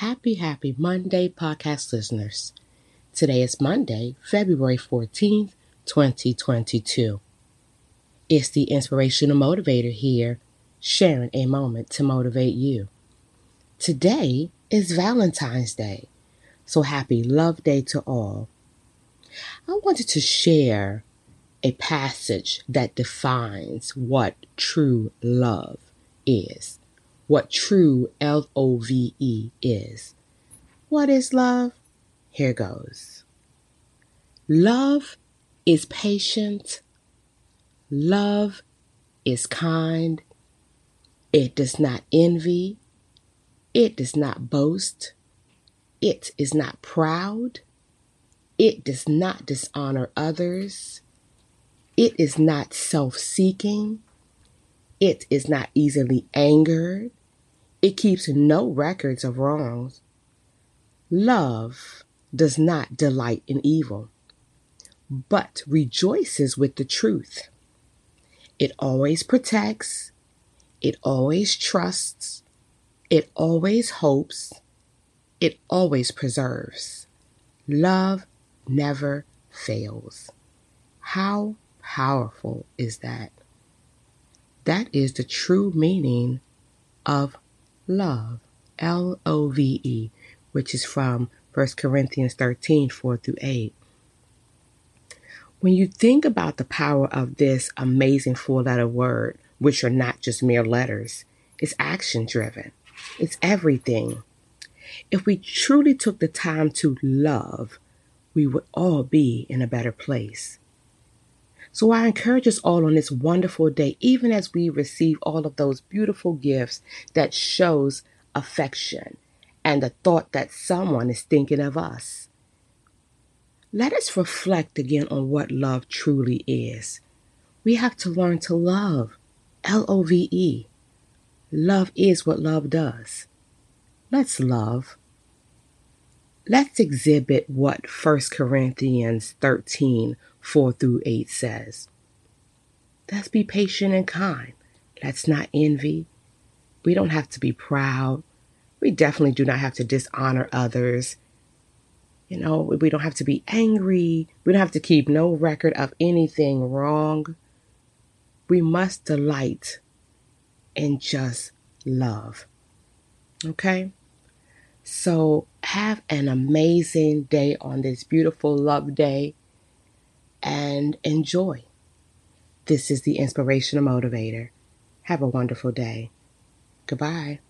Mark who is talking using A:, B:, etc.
A: Happy, happy Monday, podcast listeners. Today is Monday, February 14th, 2022. It's the inspirational motivator here, sharing a moment to motivate you. Today is Valentine's Day, so happy Love Day to all. I wanted to share a passage that defines what true love is what true L O V E is. What is love? Here goes. Love is patient. Love is kind. It does not envy. It does not boast. It is not proud. It does not dishonor others. It is not self seeking. It is not easily angered. It keeps no records of wrongs. Love does not delight in evil, but rejoices with the truth. It always protects, it always trusts, it always hopes, it always preserves. Love never fails. How powerful is that? That is the true meaning of love, L O V E, which is from 1 Corinthians 13 4 through 8. When you think about the power of this amazing four letter word, which are not just mere letters, it's action driven, it's everything. If we truly took the time to love, we would all be in a better place. So I encourage us all on this wonderful day, even as we receive all of those beautiful gifts that shows affection and the thought that someone is thinking of us. Let us reflect again on what love truly is. We have to learn to love. L O V E. Love is what love does. Let's love. Let's exhibit what 1 Corinthians 13 4 through 8 says. Let's be patient and kind. Let's not envy. We don't have to be proud. We definitely do not have to dishonor others. You know, we don't have to be angry. We don't have to keep no record of anything wrong. We must delight in just love. Okay? So have an amazing day on this beautiful love day and enjoy. This is the Inspirational Motivator. Have a wonderful day. Goodbye.